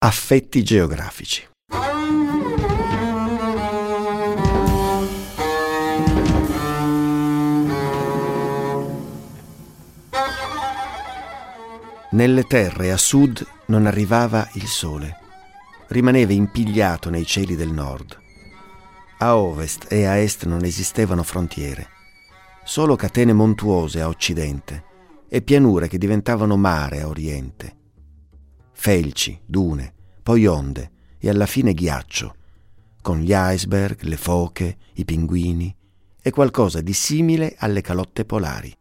Affetti geografici. Nelle terre a sud non arrivava il sole, rimaneva impigliato nei cieli del nord. A ovest e a est non esistevano frontiere, solo catene montuose a occidente e pianure che diventavano mare a oriente felci, dune, poi onde e alla fine ghiaccio, con gli iceberg, le foche, i pinguini e qualcosa di simile alle calotte polari.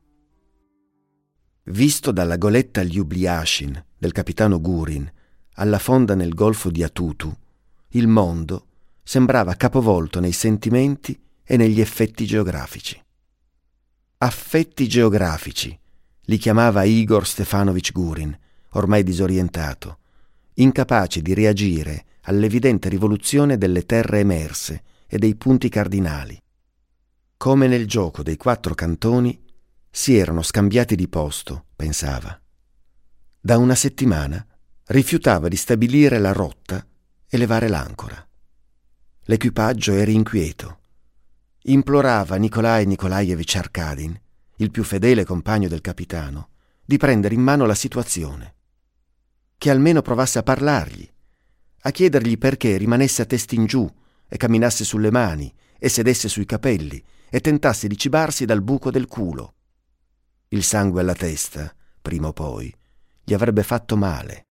Visto dalla goletta Ljubljašin del capitano Gurin alla fonda nel golfo di Atutu, il mondo sembrava capovolto nei sentimenti e negli effetti geografici. Affetti geografici, li chiamava Igor Stefanovic Gurin, ormai disorientato, incapace di reagire all'evidente rivoluzione delle terre emerse e dei punti cardinali. Come nel gioco dei quattro cantoni si erano scambiati di posto, pensava. Da una settimana rifiutava di stabilire la rotta e levare l'ancora. L'equipaggio era inquieto. Implorava Nikolai Nikolaevich Arkadin, il più fedele compagno del capitano, di prendere in mano la situazione che almeno provasse a parlargli, a chiedergli perché rimanesse a testa in giù e camminasse sulle mani e sedesse sui capelli e tentasse di cibarsi dal buco del culo. Il sangue alla testa, prima o poi, gli avrebbe fatto male.